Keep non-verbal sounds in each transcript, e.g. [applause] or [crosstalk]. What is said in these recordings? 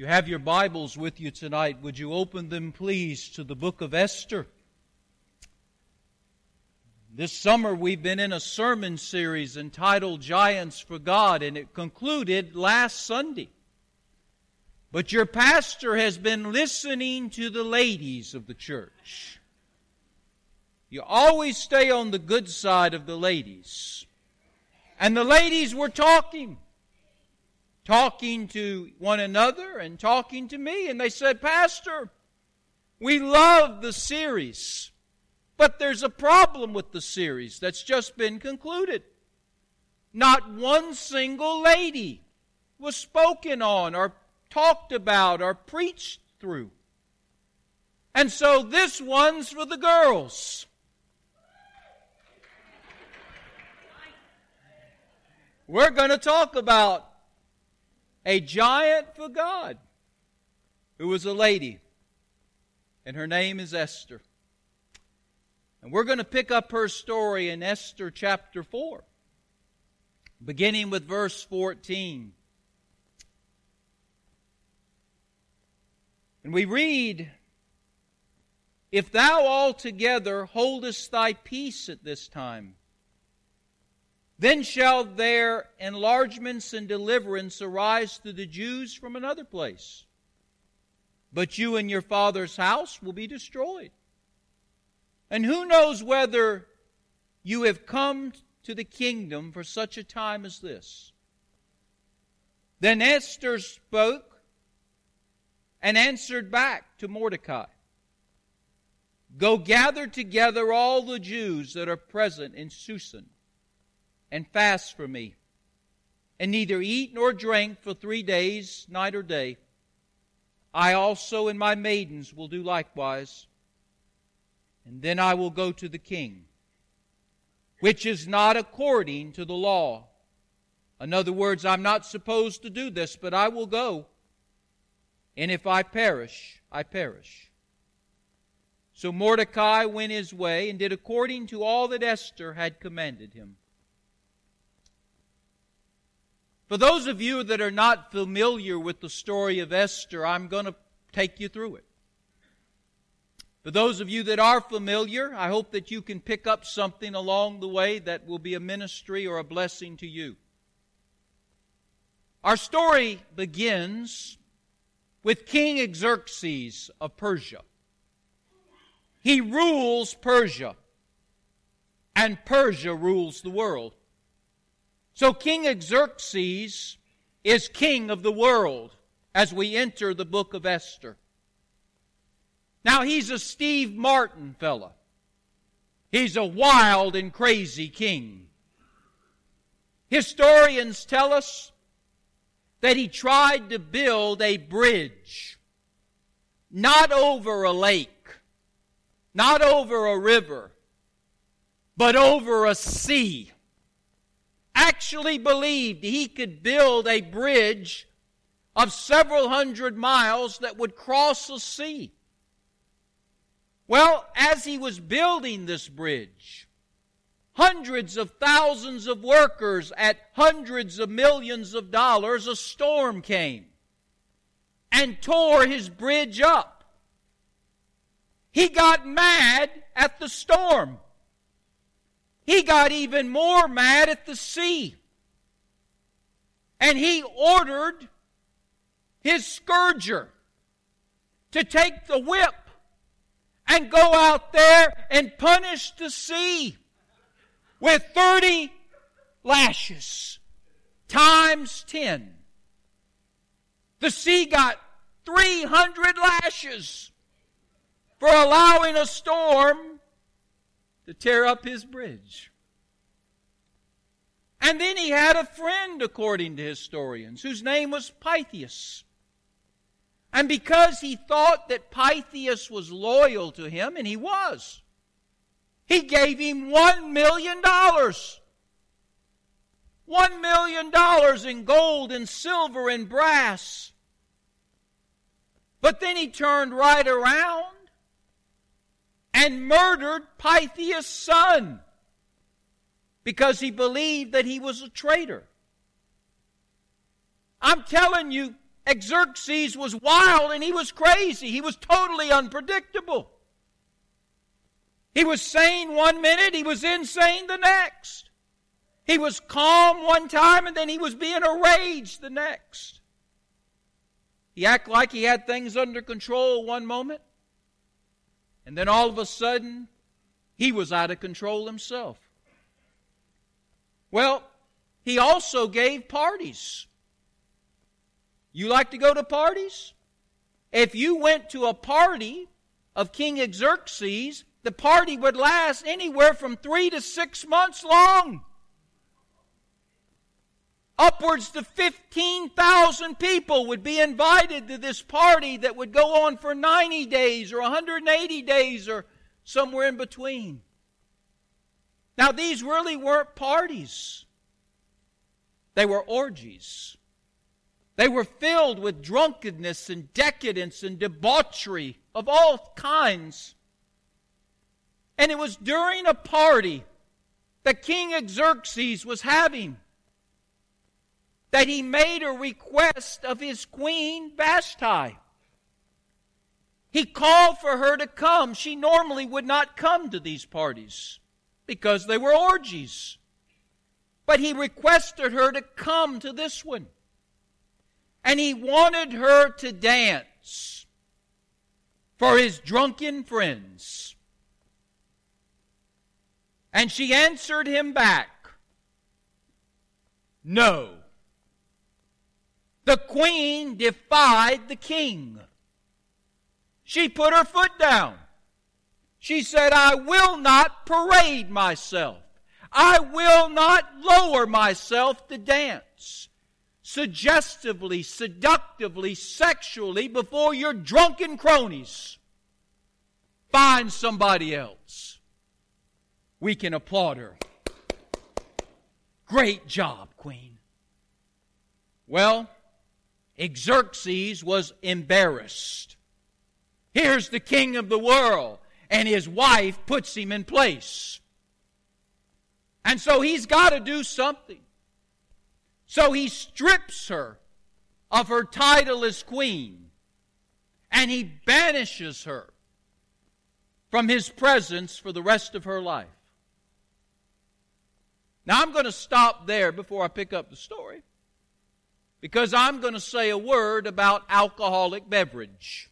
You have your Bibles with you tonight. Would you open them, please, to the book of Esther? This summer we've been in a sermon series entitled Giants for God, and it concluded last Sunday. But your pastor has been listening to the ladies of the church. You always stay on the good side of the ladies. And the ladies were talking talking to one another and talking to me. And they said, Pastor, we love the series, but there's a problem with the series that's just been concluded. Not one single lady was spoken on or talked about or preached through. And so this one's for the girls. We're going to talk about a giant for God who was a lady, and her name is Esther. And we're going to pick up her story in Esther chapter 4, beginning with verse 14. And we read, If thou altogether holdest thy peace at this time, then shall their enlargements and deliverance arise to the Jews from another place. But you and your father's house will be destroyed. And who knows whether you have come to the kingdom for such a time as this? Then Esther spoke and answered back to Mordecai Go gather together all the Jews that are present in Shushan and fast for me, and neither eat nor drink for three days, night or day. I also and my maidens will do likewise. And then I will go to the king, which is not according to the law. In other words, I'm not supposed to do this, but I will go. And if I perish, I perish. So Mordecai went his way and did according to all that Esther had commanded him. For those of you that are not familiar with the story of Esther, I'm going to take you through it. For those of you that are familiar, I hope that you can pick up something along the way that will be a ministry or a blessing to you. Our story begins with King Xerxes of Persia. He rules Persia, and Persia rules the world. So King Xerxes is king of the world as we enter the book of Esther. Now he's a Steve Martin fella. He's a wild and crazy king. Historians tell us that he tried to build a bridge, not over a lake, not over a river, but over a sea actually believed he could build a bridge of several hundred miles that would cross the sea. Well, as he was building this bridge, hundreds of thousands of workers at hundreds of millions of dollars, a storm came and tore his bridge up. He got mad at the storm. He got even more mad at the sea. And he ordered his scourger to take the whip and go out there and punish the sea with 30 lashes times 10. The sea got 300 lashes for allowing a storm to tear up his bridge. And then he had a friend, according to historians, whose name was Pythius. And because he thought that Pythius was loyal to him, and he was, he gave him one million dollars. One million dollars in gold and silver and brass. But then he turned right around and murdered Pythius' son because he believed that he was a traitor. I'm telling you, Xerxes was wild and he was crazy. He was totally unpredictable. He was sane one minute, he was insane the next. He was calm one time and then he was being enraged the next. He acted like he had things under control one moment, and then all of a sudden, he was out of control himself. Well, he also gave parties. You like to go to parties? If you went to a party of King Xerxes, the party would last anywhere from three to six months long. Upwards to 15,000 people would be invited to this party that would go on for 90 days or 180 days or somewhere in between. Now, these really weren't parties, they were orgies. They were filled with drunkenness and decadence and debauchery of all kinds. And it was during a party that King Xerxes was having that he made a request of his queen Vashti. He called for her to come. She normally would not come to these parties because they were orgies. But he requested her to come to this one. And he wanted her to dance for his drunken friends. And she answered him back, No. The queen defied the king. She put her foot down. She said, I will not parade myself. I will not lower myself to dance suggestively, seductively, sexually before your drunken cronies. Find somebody else. We can applaud her. Great job, Queen. Well, Xerxes was embarrassed. Here's the king of the world, and his wife puts him in place. And so he's got to do something. So he strips her of her title as queen, and he banishes her from his presence for the rest of her life. Now I'm going to stop there before I pick up the story because I'm going to say a word about alcoholic beverage.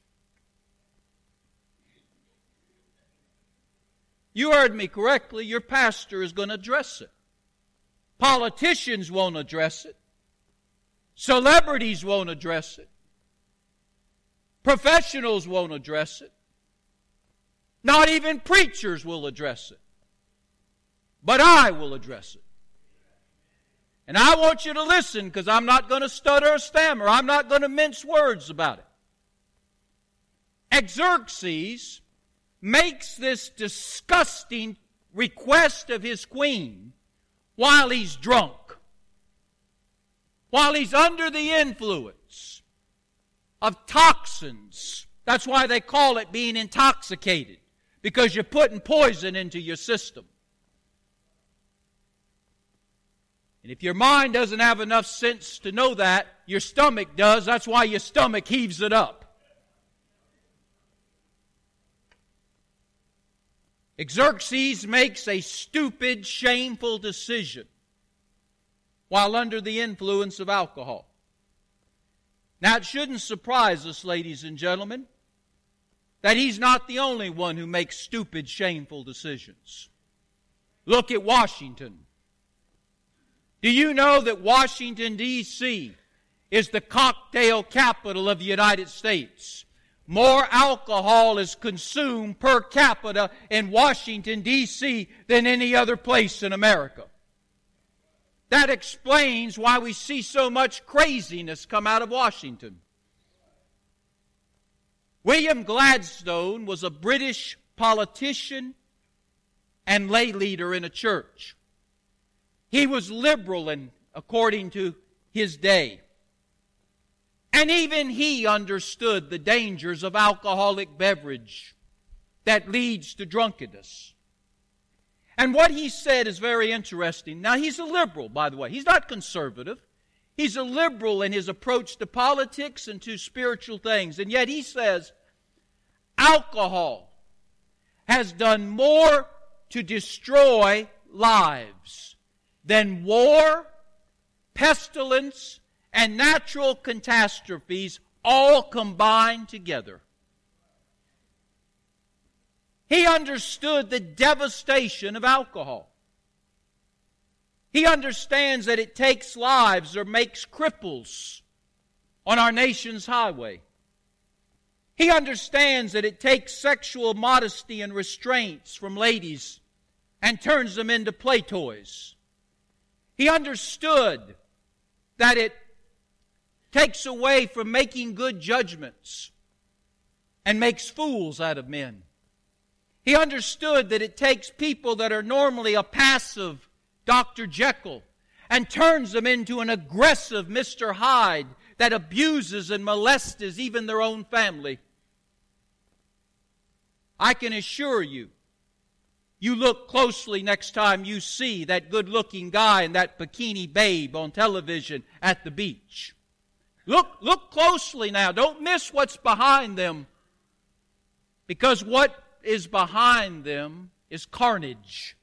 You heard me correctly. Your pastor is going to address it. Politicians won't address it. Celebrities won't address it. Professionals won't address it. Not even preachers will address it. But I will address it. And I want you to listen because I'm not going to stutter or stammer. I'm not going to mince words about it. Xerxes makes this disgusting request of his queen while he's drunk, while he's under the influence of toxins. That's why they call it being intoxicated, because you're putting poison into your system. And if your mind doesn't have enough sense to know that, your stomach does. That's why your stomach heaves it up. Xerxes makes a stupid, shameful decision while under the influence of alcohol. Now, it shouldn't surprise us, ladies and gentlemen, that he's not the only one who makes stupid, shameful decisions. Look at Washington. Do you know that Washington, D.C. is the cocktail capital of the United States? More alcohol is consumed per capita in Washington, D.C. than any other place in America. That explains why we see so much craziness come out of Washington. William Gladstone was a British politician and lay leader in a church. He was liberal and according to his day. And even he understood the dangers of alcoholic beverage that leads to drunkenness. And what he said is very interesting. Now, he's a liberal, by the way. He's not conservative. He's a liberal in his approach to politics and to spiritual things. And yet he says alcohol has done more to destroy lives than war, pestilence, and natural catastrophes all combined together. He understood the devastation of alcohol. He understands that it takes lives or makes cripples on our nation's highway. He understands that it takes sexual modesty and restraints from ladies and turns them into play toys. He understood that it takes away from making good judgments and makes fools out of men. He understood that it takes people that are normally a passive Dr. Jekyll and turns them into an aggressive Mr. Hyde that abuses and molests even their own family. I can assure you, you look closely next time you see that good looking guy and that bikini babe on television at the beach. Look, look closely now. Don't miss what's behind them. Because what is behind them is carnage.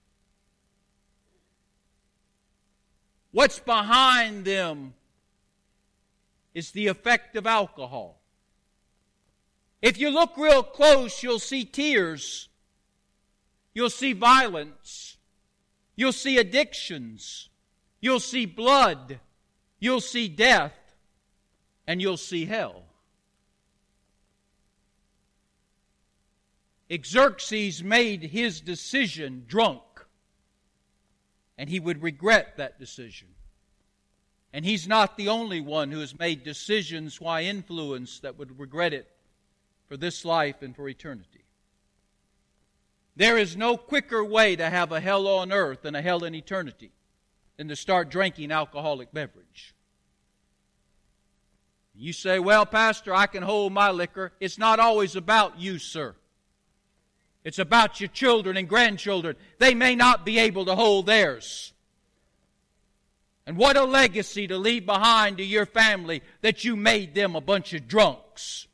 What's behind them is the effect of alcohol. If you look real close, you'll see tears. You'll see violence. You'll see addictions. You'll see blood. You'll see death. And you'll see hell. Xerxes made his decision drunk and he would regret that decision. And he's not the only one who has made decisions why influence that would regret it for this life and for eternity. There is no quicker way to have a hell on earth than a hell in eternity than to start drinking alcoholic beverage. You say, well, Pastor, I can hold my liquor. It's not always about you, sir. It's about your children and grandchildren. They may not be able to hold theirs. And what a legacy to leave behind to your family that you made them a bunch of drunks.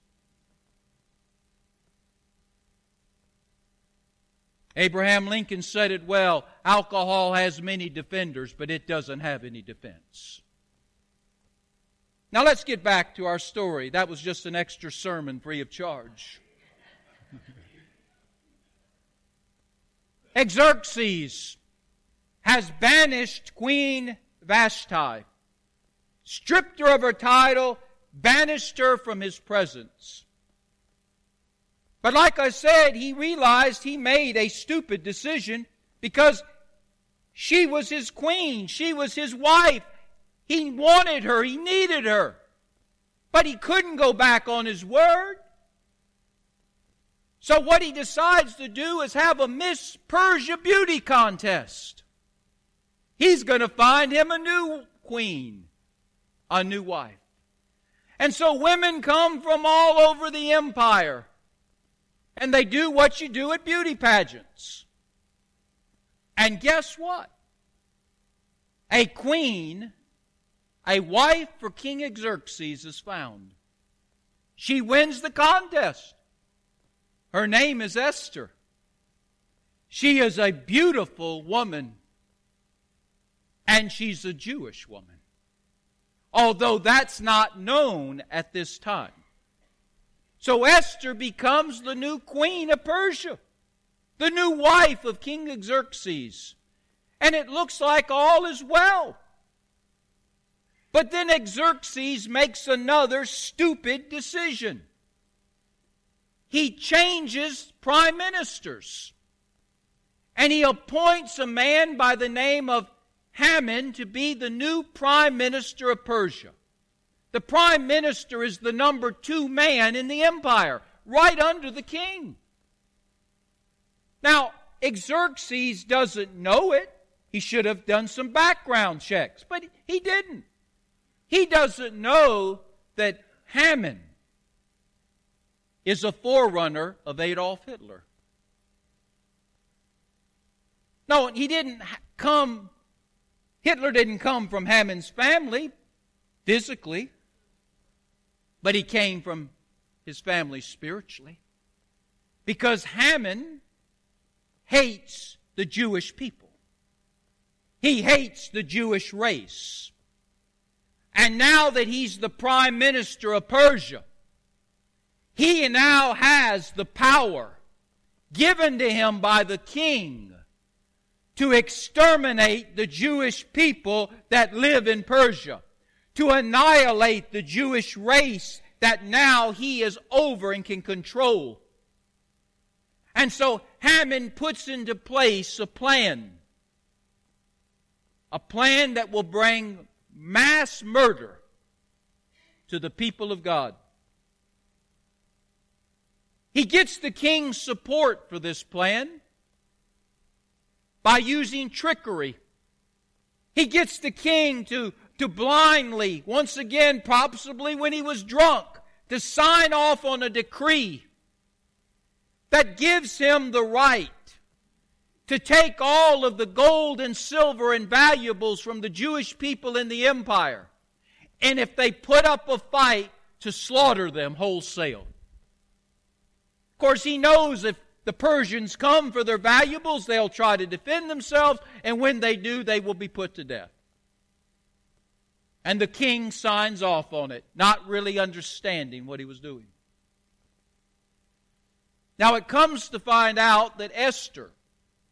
Abraham Lincoln said it well alcohol has many defenders, but it doesn't have any defense. Now let's get back to our story. That was just an extra sermon free of charge. [laughs] Xerxes has banished Queen Vashti, stripped her of her title, banished her from his presence. But like I said, he realized he made a stupid decision because she was his queen, she was his wife. He wanted her, he needed her. But he couldn't go back on his word. So what he decides to do is have a Miss Persia beauty contest. He's going to find him a new queen, a new wife. And so women come from all over the empire. And they do what you do at beauty pageants. And guess what? A queen, a wife for King Xerxes is found. She wins the contest. Her name is Esther. She is a beautiful woman, and she's a Jewish woman. Although that's not known at this time. So Esther becomes the new queen of Persia, the new wife of King Xerxes. And it looks like all is well. But then Xerxes makes another stupid decision he changes prime ministers. And he appoints a man by the name of Haman to be the new prime minister of Persia. The prime minister is the number two man in the empire, right under the king. Now, Xerxes doesn't know it. He should have done some background checks, but he didn't. He doesn't know that Haman is a forerunner of Adolf Hitler. No, he didn't come, Hitler didn't come from Haman's family. physically, but he came from his family spiritually. Because Haman hates the Jewish people. He hates the Jewish race. And now that he's the prime minister of Persia, he now has the power given to him by the king to exterminate the Jewish people that live in Persia, to annihilate the Jewish race that now he is over and can control. And so Haman puts into place a plan. A plan that will bring mass murder to the people of God. He gets the king's support for this plan by using trickery. He gets the king to, to blindly, once again, possibly when he was drunk, to sign off on a decree that gives him the right to take all of the gold and silver and valuables from the Jewish people in the empire, and if they put up a fight, to slaughter them wholesale. Of course, he knows if the Persians come for their valuables, they'll try to defend themselves, and when they do, they will be put to death. And the king signs off on it, not really understanding what he was doing. Now it comes to find out that Esther,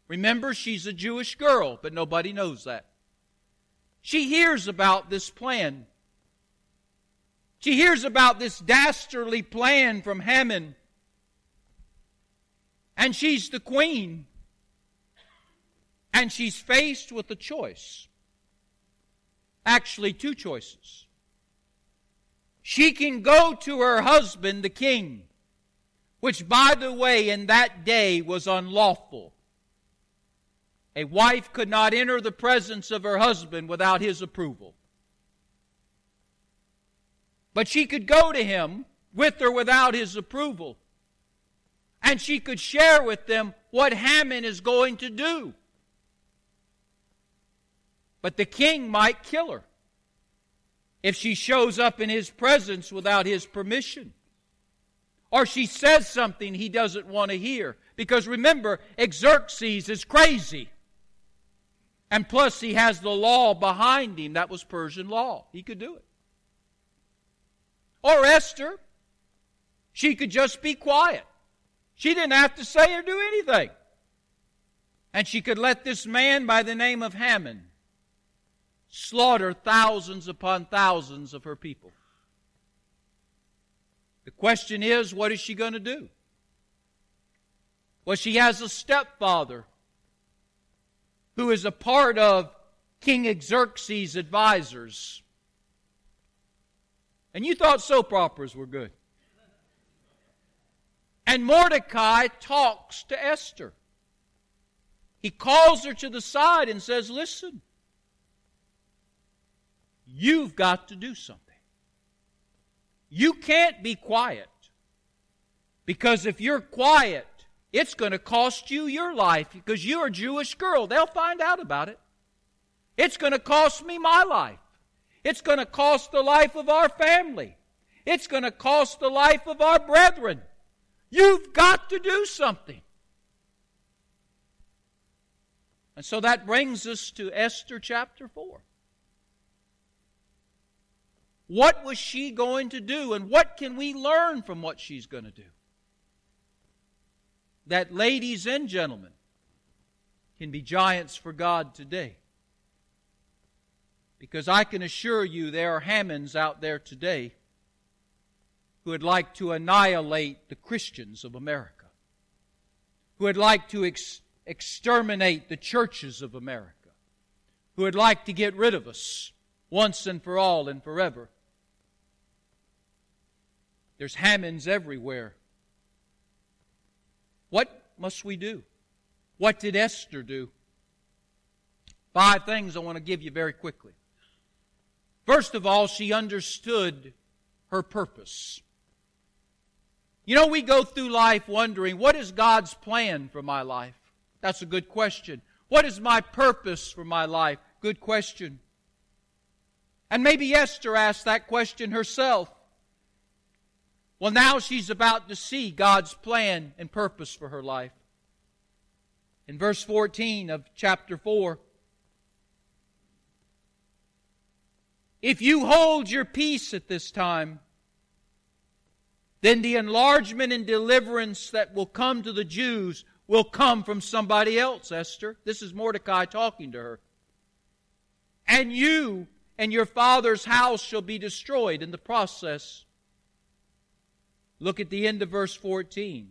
remember, she's a Jewish girl, but nobody knows that. She hears about this plan. She hears about this dastardly plan from Haman and she's the queen. And she's faced with a choice. Actually, two choices. She can go to her husband, the king, which, by the way, in that day was unlawful. A wife could not enter the presence of her husband without his approval. But she could go to him with or without his approval and she could share with them what Haman is going to do. But the king might kill her if she shows up in his presence without his permission. Or she says something he doesn't want to hear. Because remember, Xerxes is crazy. And plus, he has the law behind him. That was Persian law. He could do it. Or Esther, she could just be quiet. She didn't have to say or do anything. And she could let this man by the name of Haman slaughter thousands upon thousands of her people. The question is, what is she going to do? Well, she has a stepfather who is a part of King Xerxes' advisors. And you thought soap operas were good. And Mordecai talks to Esther. He calls her to the side and says, Listen, you've got to do something. You can't be quiet. Because if you're quiet, it's going to cost you your life because you're a Jewish girl. They'll find out about it. It's going to cost me my life. It's going to cost the life of our family. It's going to cost the life of our brethren. You've got to do something. And so that brings us to Esther chapter 4. What was she going to do, and what can we learn from what she's going to do? That, ladies and gentlemen, can be giants for God today. Because I can assure you there are Hamans out there today who would like to annihilate the Christians of America, who would like to ex- exterminate the churches of America, who would like to get rid of us once and for all and forever. There's Hamans everywhere. What must we do? What did Esther do? Five things I want to give you very quickly. First of all, she understood her purpose. You know, we go through life wondering, what is God's plan for my life? That's a good question. What is my purpose for my life? Good question. And maybe Esther asked that question herself. Well, now she's about to see God's plan and purpose for her life. In verse 14 of chapter 4, if you hold your peace at this time, then the enlargement and deliverance that will come to the Jews will come from somebody else, Esther. This is Mordecai talking to her. And you and your father's house shall be destroyed in the process. Look at the end of verse 14.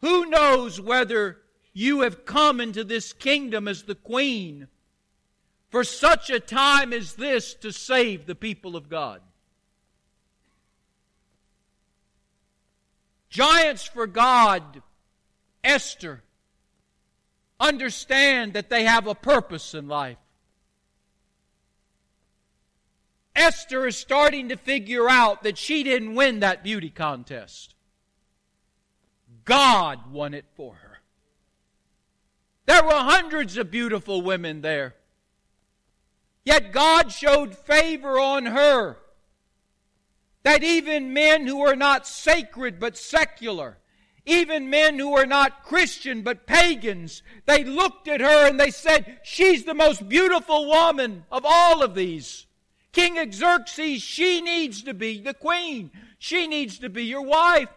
Who knows whether you have come into this kingdom as the queen for such a time as this to save the people of God? Giants for God, Esther, understand that they have a purpose in life. Esther is starting to figure out that she didn't win that beauty contest. God won it for her. There were hundreds of beautiful women there. Yet God showed favor on her that even men who are not sacred but secular, even men who are not Christian but pagans, they looked at her and they said, She's the most beautiful woman of all of these. King Xerxes, she needs to be the queen. She needs to be your wife.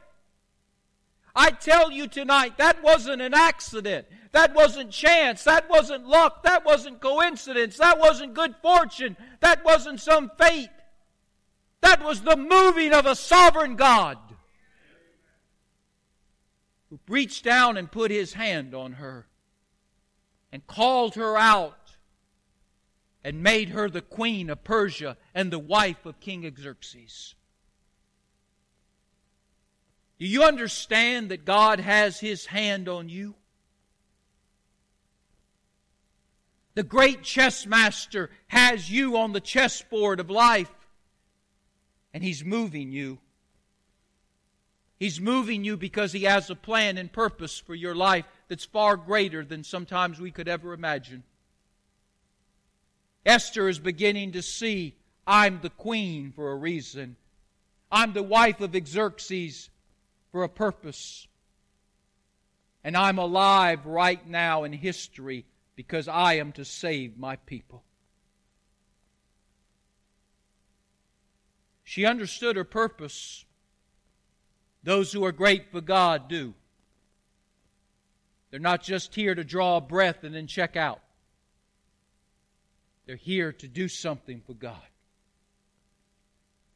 I tell you tonight, that wasn't an accident. That wasn't chance. That wasn't luck. That wasn't coincidence. That wasn't good fortune. That wasn't some fate. That was the moving of a sovereign God who reached down and put his hand on her and called her out and made her the queen of Persia and the wife of King Xerxes. Do you understand that God has his hand on you? The great chess master has you on the chessboard of life and He's moving you. He's moving you because He has a plan and purpose for your life that's far greater than sometimes we could ever imagine. Esther is beginning to see I'm the queen for a reason. I'm the wife of Xerxes for a purpose. And I'm alive right now in history because I am to save my people. She understood her purpose. Those who are great for God do. They're not just here to draw a breath and then check out. They're here to do something for God.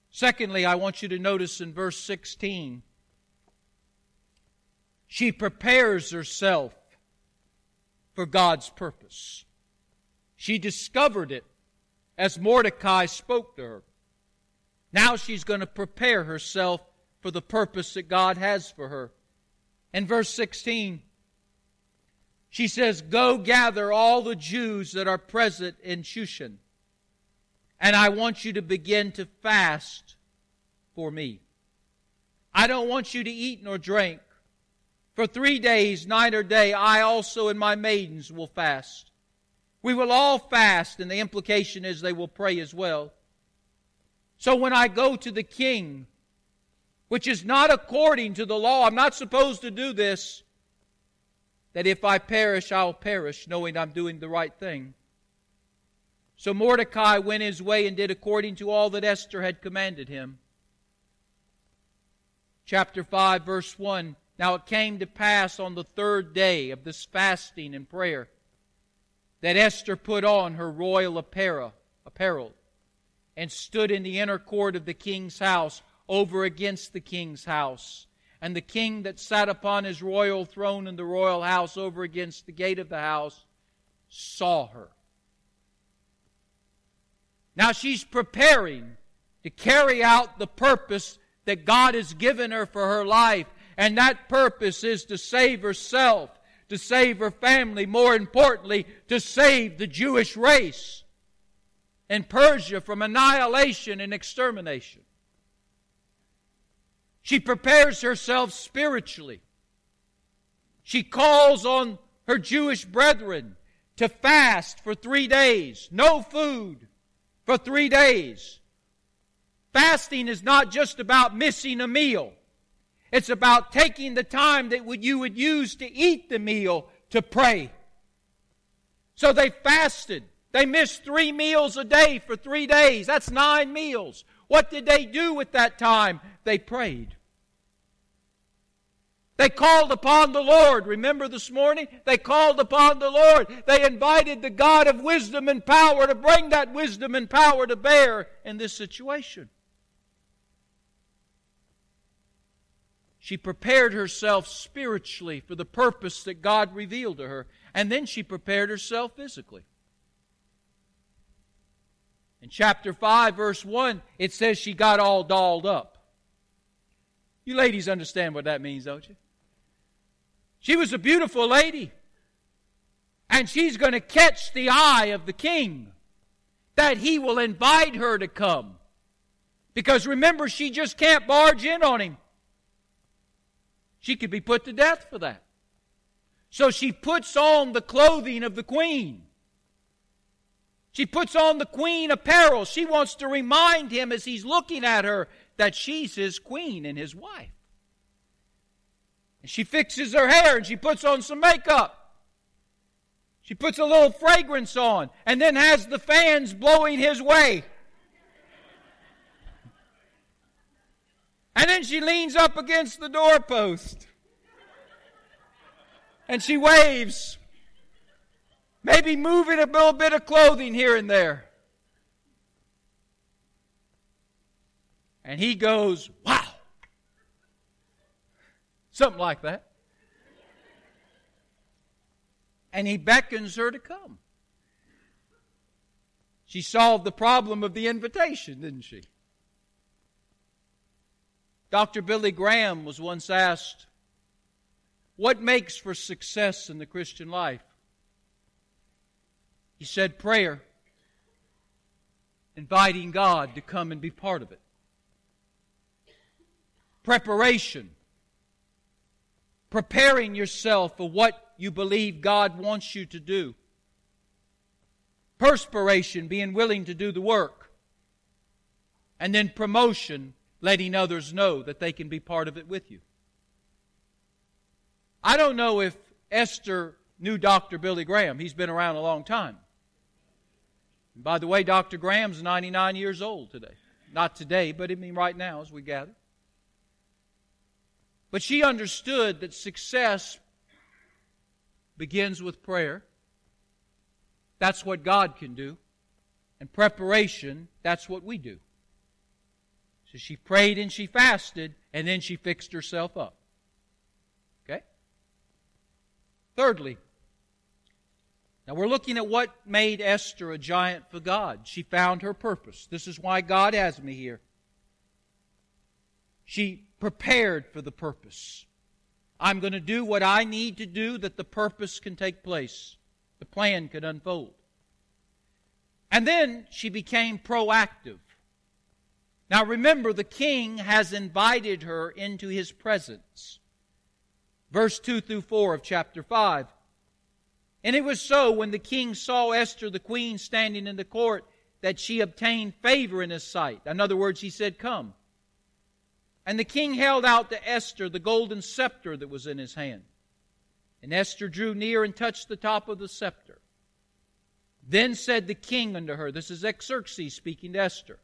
Secondly, I want you to notice in verse 16, she prepares herself for God's purpose. She discovered it as Mordecai spoke to her. Now she's going to prepare herself for the purpose that God has for her. In verse 16, she says, Go gather all the Jews that are present in Shushan, and I want you to begin to fast for me. I don't want you to eat nor drink. For three days, night or day, I also and my maidens will fast. We will all fast, and the implication is they will pray as well. So when I go to the king, which is not according to the law, I'm not supposed to do this, that if I perish, I'll perish, knowing I'm doing the right thing. So Mordecai went his way and did according to all that Esther had commanded him. Chapter 5, verse 1 Now it came to pass on the third day of this fasting and prayer that Esther put on her royal apparel, and stood in the inner court of the king's house over against the king's house. And the king that sat upon his royal throne in the royal house over against the gate of the house saw her. Now she's preparing to carry out the purpose that God has given her for her life. And that purpose is to save herself, to save her family, more importantly, to save the Jewish race and Persia from annihilation and extermination. She prepares herself spiritually. She calls on her Jewish brethren to fast for three days, no food, for three days. Fasting is not just about missing a meal. It's about taking the time that you would use to eat the meal to pray. So they fasted. They missed three meals a day for three days. That's nine meals. What did they do with that time? They prayed. They called upon the Lord. Remember this morning? They called upon the Lord. They invited the God of wisdom and power to bring that wisdom and power to bear in this situation. She prepared herself spiritually for the purpose that God revealed to her, and then she prepared herself physically. In chapter 5, verse 1, it says she got all dolled up. You ladies understand what that means, don't you? She was a beautiful lady. And she's going to catch the eye of the king that he will invite her to come. Because remember, she just can't barge in on him. She could be put to death for that. So she puts on the clothing of the queen. She puts on the queen apparel. She wants to remind him as he's looking at her that she's his queen and his wife. And she fixes her hair and she puts on some makeup. She puts a little fragrance on and then has the fans blowing his way. And then she leans up against the doorpost and she waves. Maybe moving a little bit of clothing here and there. And he goes, Wow. Something like that. And he beckons her to come. She solved the problem of the invitation, didn't she? Dr. Billy Graham was once asked, What makes for success in the Christian life? He said prayer, inviting God to come and be part of it. Preparation, preparing yourself for what you believe God wants you to do. Perspiration, being willing to do the work. And then promotion, letting others know that they can be part of it with you. I don't know if Esther knew Dr. Billy Graham. He's been around a long time. By the way, Dr. Graham's 99 years old today. Not today, but I mean right now as we gather. But she understood that success begins with prayer. That's what God can do. And preparation, that's what we do. So she prayed and she fasted, and then she fixed herself up. Okay? Thirdly, now we're looking at what made Esther a giant for God. She found her purpose. This is why God has me here. She prepared for the purpose. I'm going to do what I need to do that the purpose can take place, the plan can unfold. And then she became proactive. Now remember, the king has invited her into his presence. Verse 2 through 4 of chapter 5. And it was so when the king saw Esther the queen standing in the court that she obtained favor in his sight. In other words, he said, Come. And the king held out to Esther the golden scepter that was in his hand. And Esther drew near and touched the top of the scepter. Then said the king unto her, This is Xerxes speaking to Esther,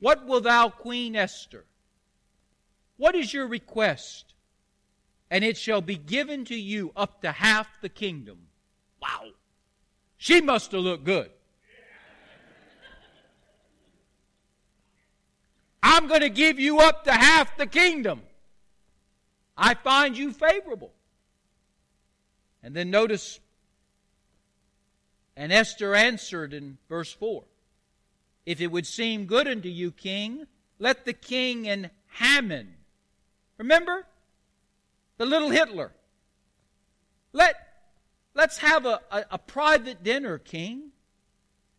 What will thou, Queen Esther? What is your request? And it shall be given to you up to half the kingdom. Wow. She must have looked good. I'm going to give you up to half the kingdom. I find you favorable. And then notice, and Esther answered in verse 4 If it would seem good unto you, king, let the king and Haman, remember? The little Hitler. Let Let's have a, a, a private dinner, King.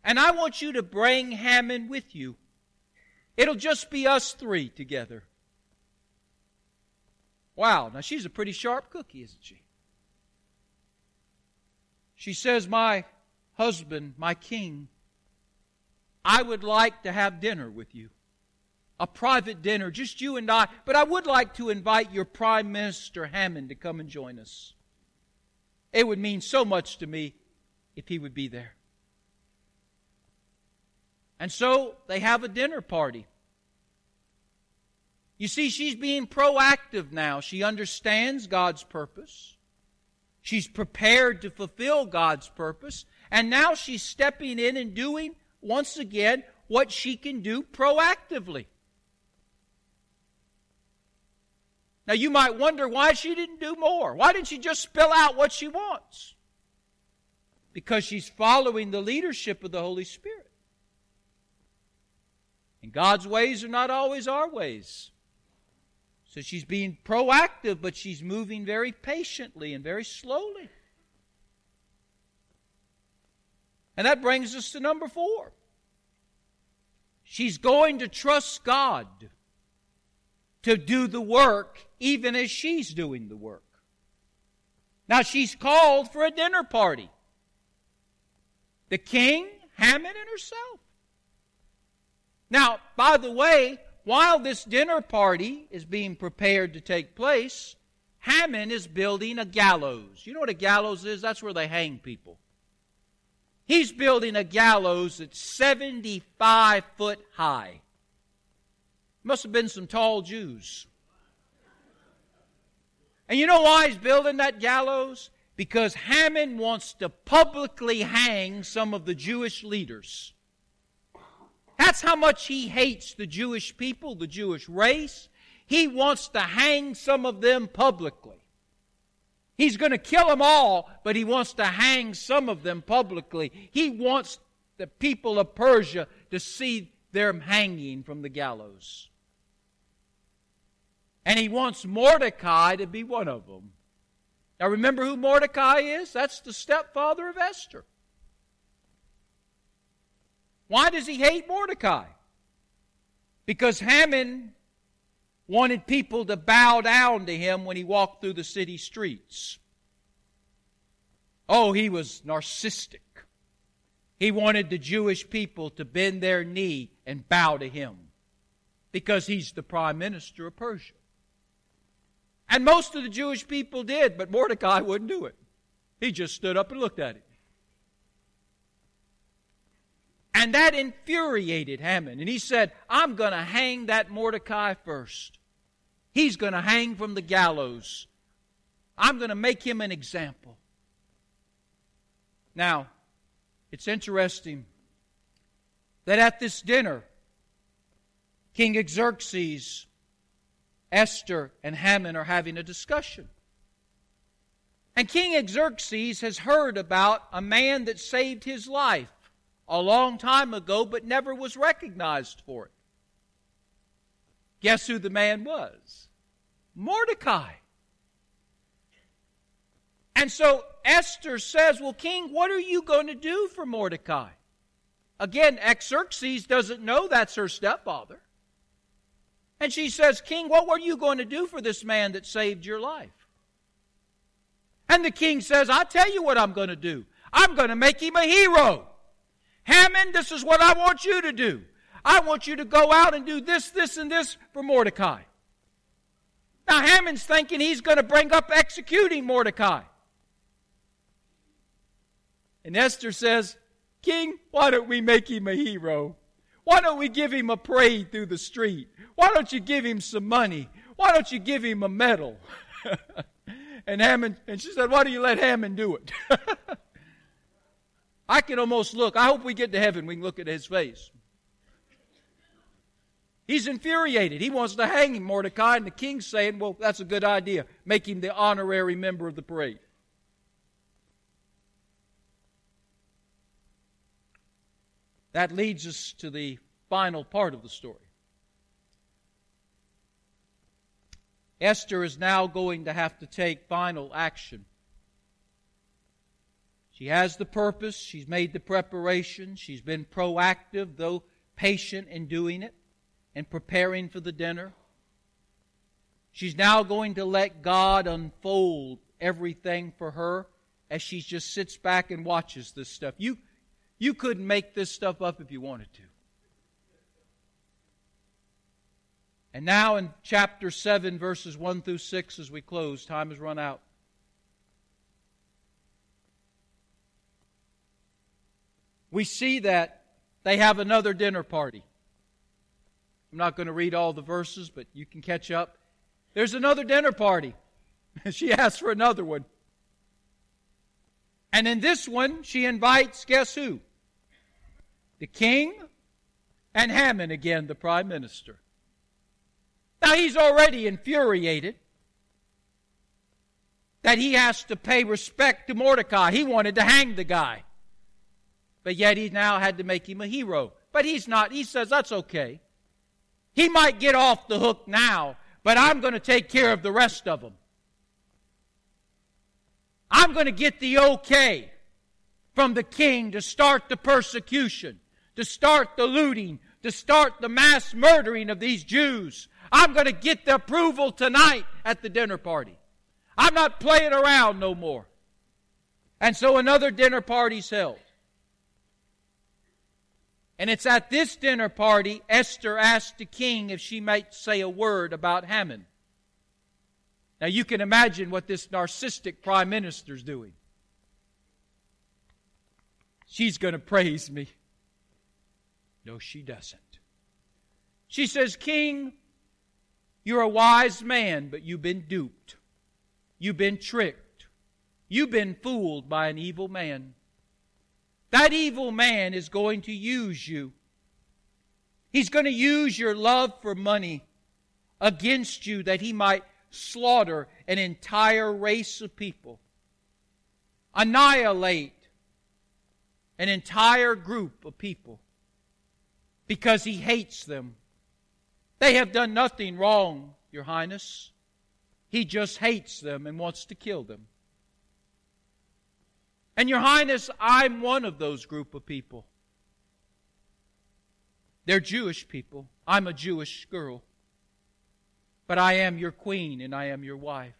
And I want you to bring Haman with you. It'll just be us three together. Wow, now she's a pretty sharp cookie, isn't she? She says, My husband, my king, I would like to have dinner with you. A private dinner, just you and I. But I would like to invite your Prime Minister Haman to come and join us. It would mean so much to me if he would be there. And so they have a dinner party. You see, she's being proactive now. She understands God's purpose. She's prepared to fulfill God's purpose. And now she's stepping in and doing, once again, what she can do proactively. Now, you might wonder why she didn't do more. Why didn't she just spill out what she wants? Because she's following the leadership of the Holy Spirit. And God's ways are not always our ways. So she's being proactive, but she's moving very patiently and very slowly. And that brings us to number four. She's going to trust God to do the work even as she's doing the work. Now she's called for a dinner party. The king, Haman, and herself. Now, by the way, while this dinner party is being prepared to take place, Haman is building a gallows. You know what a gallows is? That's where they hang people. He's building a gallows that's 75 foot high. Must have been some tall Jews. And you know why he's building that gallows? Because Haman wants to publicly hang some of the Jewish leaders. That's how much he hates the Jewish people, the Jewish race. He wants to hang some of them publicly. He's going to kill them all, but he wants to hang some of them publicly. He wants the people of Persia to see them hanging from the gallows. And he wants Mordecai to be one of them. Now remember who Mordecai is? That's the stepfather of Esther. Why does he hate Mordecai? Because Haman wanted people to bow down to him when he walked through the city streets. Oh, he was narcissistic. He wanted the Jewish people to bend their knee and bow to him because he's the prime minister of Persia. And most of the Jewish people did, but Mordecai wouldn't do it. He just stood up and looked at it. And that infuriated Haman. And he said, I'm going to hang that Mordecai first. He's going to hang from the gallows. I'm going to make him an example. Now, it's interesting that at this dinner, King Xerxes, Esther, and Haman are having a discussion. And King Xerxes has heard about a man that saved his life a long time ago, but never was recognized for it. Guess who the man was? Mordecai. And so Esther says, Well, King, what are you going to do for Mordecai? Again, Xerxes doesn't know that's her stepfather. And she says, King, what were you going to do for this man that saved your life? And the king says, i tell you what I'm going to do. I'm going to make him a hero. Haman, this is what I want you to do. I want you to go out and do this, this, and this for Mordecai. Now, Haman's thinking he's going to bring up executing Mordecai. And Esther says, King, why don't we make him a hero? Why don't we give him a parade through the street? Why don't you give him some money? Why don't you give him a medal? [laughs] and Haman, and she said, Why do you let Haman do it? [laughs] I can almost look. I hope we get to heaven, we can look at his face. He's infuriated. He wants to hang him, Mordecai, and the king's saying, Well, that's a good idea. Make him the honorary member of the parade. That leads us to the final part of the story. Esther is now going to have to take final action. She has the purpose, she's made the preparation, she's been proactive, though patient in doing it and preparing for the dinner. She's now going to let God unfold everything for her as she just sits back and watches this stuff. You, you couldn't make this stuff up if you wanted to. And now in chapter 7, verses 1 through 6, as we close, time has run out. We see that they have another dinner party. I'm not going to read all the verses, but you can catch up. There's another dinner party. [laughs] she asks for another one. And in this one, she invites guess who? The king and Haman again, the prime minister. Now he's already infuriated that he has to pay respect to Mordecai. He wanted to hang the guy. But yet he now had to make him a hero. But he's not. He says, that's okay. He might get off the hook now, but I'm going to take care of the rest of them. I'm going to get the okay from the king to start the persecution, to start the looting, to start the mass murdering of these Jews. I'm going to get the approval tonight at the dinner party. I'm not playing around no more. And so another dinner party's held. And it's at this dinner party Esther asked the king if she might say a word about Haman. Now you can imagine what this narcissistic prime minister's doing. She's going to praise me. No, she doesn't. She says, King, you're a wise man, but you've been duped. You've been tricked. You've been fooled by an evil man. That evil man is going to use you. He's going to use your love for money against you that he might slaughter an entire race of people, annihilate an entire group of people because he hates them they have done nothing wrong, Your Highness. He just hates them and wants to kill them. And, Your Highness, I'm one of those group of people. They're Jewish people. I'm a Jewish girl. But I am your queen and I am your wife.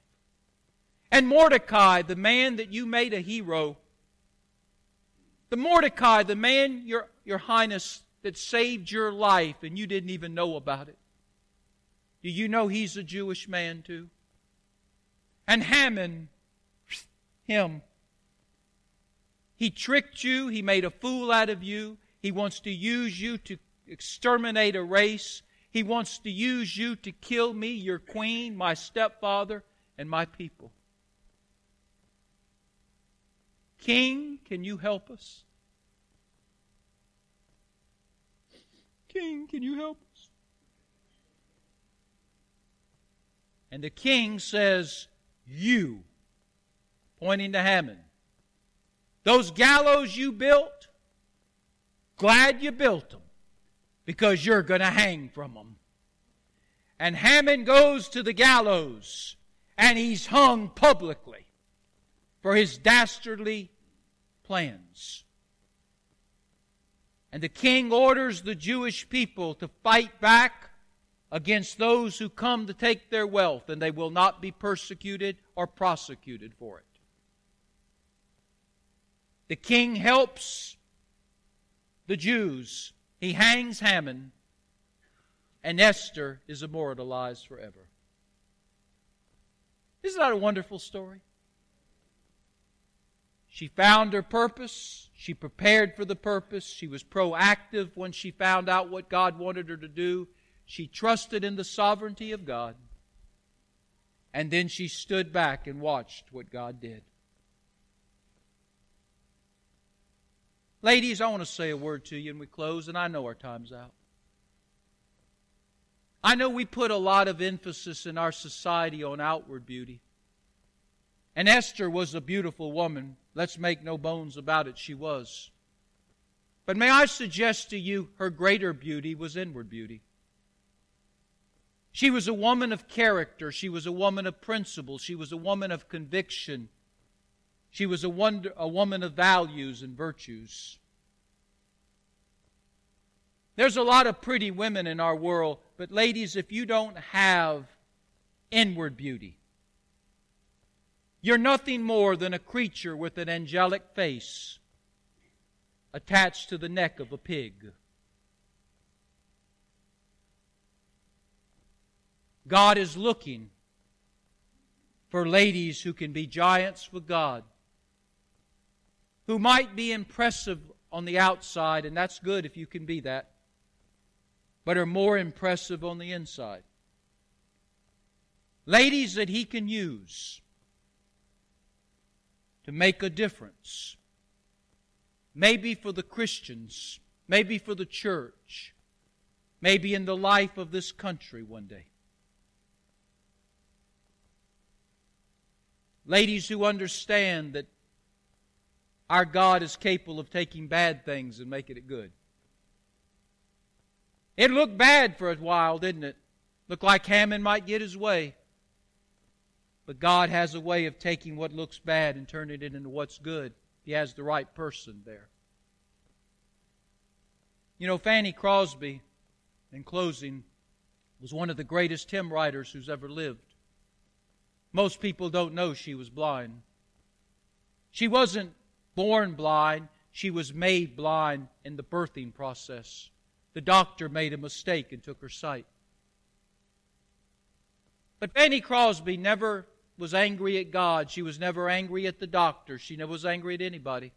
And Mordecai, the man that you made a hero, the Mordecai, the man, Your, your Highness, that saved your life and you didn't even know about it. Do you know he's a Jewish man too? And Haman, him, he tricked you, he made a fool out of you, he wants to use you to exterminate a race, he wants to use you to kill me, your queen, my stepfather, and my people. King, can you help us? King, can you help us? And the king says, You, pointing to Haman. Those gallows you built, glad you built them because you're going to hang from them. And Haman goes to the gallows and he's hung publicly for his dastardly plans. And the king orders the Jewish people to fight back against those who come to take their wealth, and they will not be persecuted or prosecuted for it. The king helps the Jews. He hangs Haman, and Esther is immortalized forever. Isn't that a wonderful story? She found her purpose. She prepared for the purpose. She was proactive when she found out what God wanted her to do. She trusted in the sovereignty of God. And then she stood back and watched what God did. Ladies, I want to say a word to you and we close, and I know our time's out. I know we put a lot of emphasis in our society on outward beauty. And Esther was a beautiful woman. Let's make no bones about it, she was. But may I suggest to you her greater beauty was inward beauty. She was a woman of character. She was a woman of principle. She was a woman of conviction. She was a, wonder, a woman of values and virtues. There's a lot of pretty women in our world, but ladies, if you don't have inward beauty, you're nothing more than a creature with an angelic face attached to the neck of a pig. God is looking for ladies who can be giants with God, who might be impressive on the outside, and that's good if you can be that, but are more impressive on the inside. Ladies that He can use to make a difference. Maybe for the Christians, maybe for the church, maybe in the life of this country one day. Ladies who understand that our God is capable of taking bad things and making it good. It looked bad for a while, didn't it? Looked like Haman might get his way. But God has a way of taking what looks bad and turning it into what's good. He has the right person there. You know, Fanny Crosby, in closing, was one of the greatest hymn writers who's ever lived. Most people don't know she was blind. She wasn't born blind, she was made blind in the birthing process. The doctor made a mistake and took her sight. But Fanny Crosby never was angry at God. She was never angry at the doctor. She never was angry at anybody.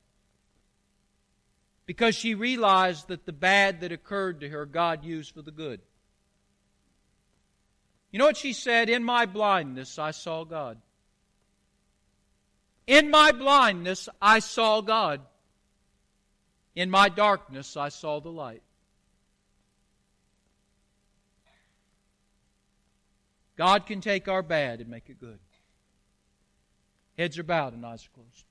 Because she realized that the bad that occurred to her, God used for the good. You know what she said? In my blindness, I saw God. In my blindness, I saw God. In my darkness, I saw the light. God can take our bad and make it good. Heads are bowed and eyes are closed.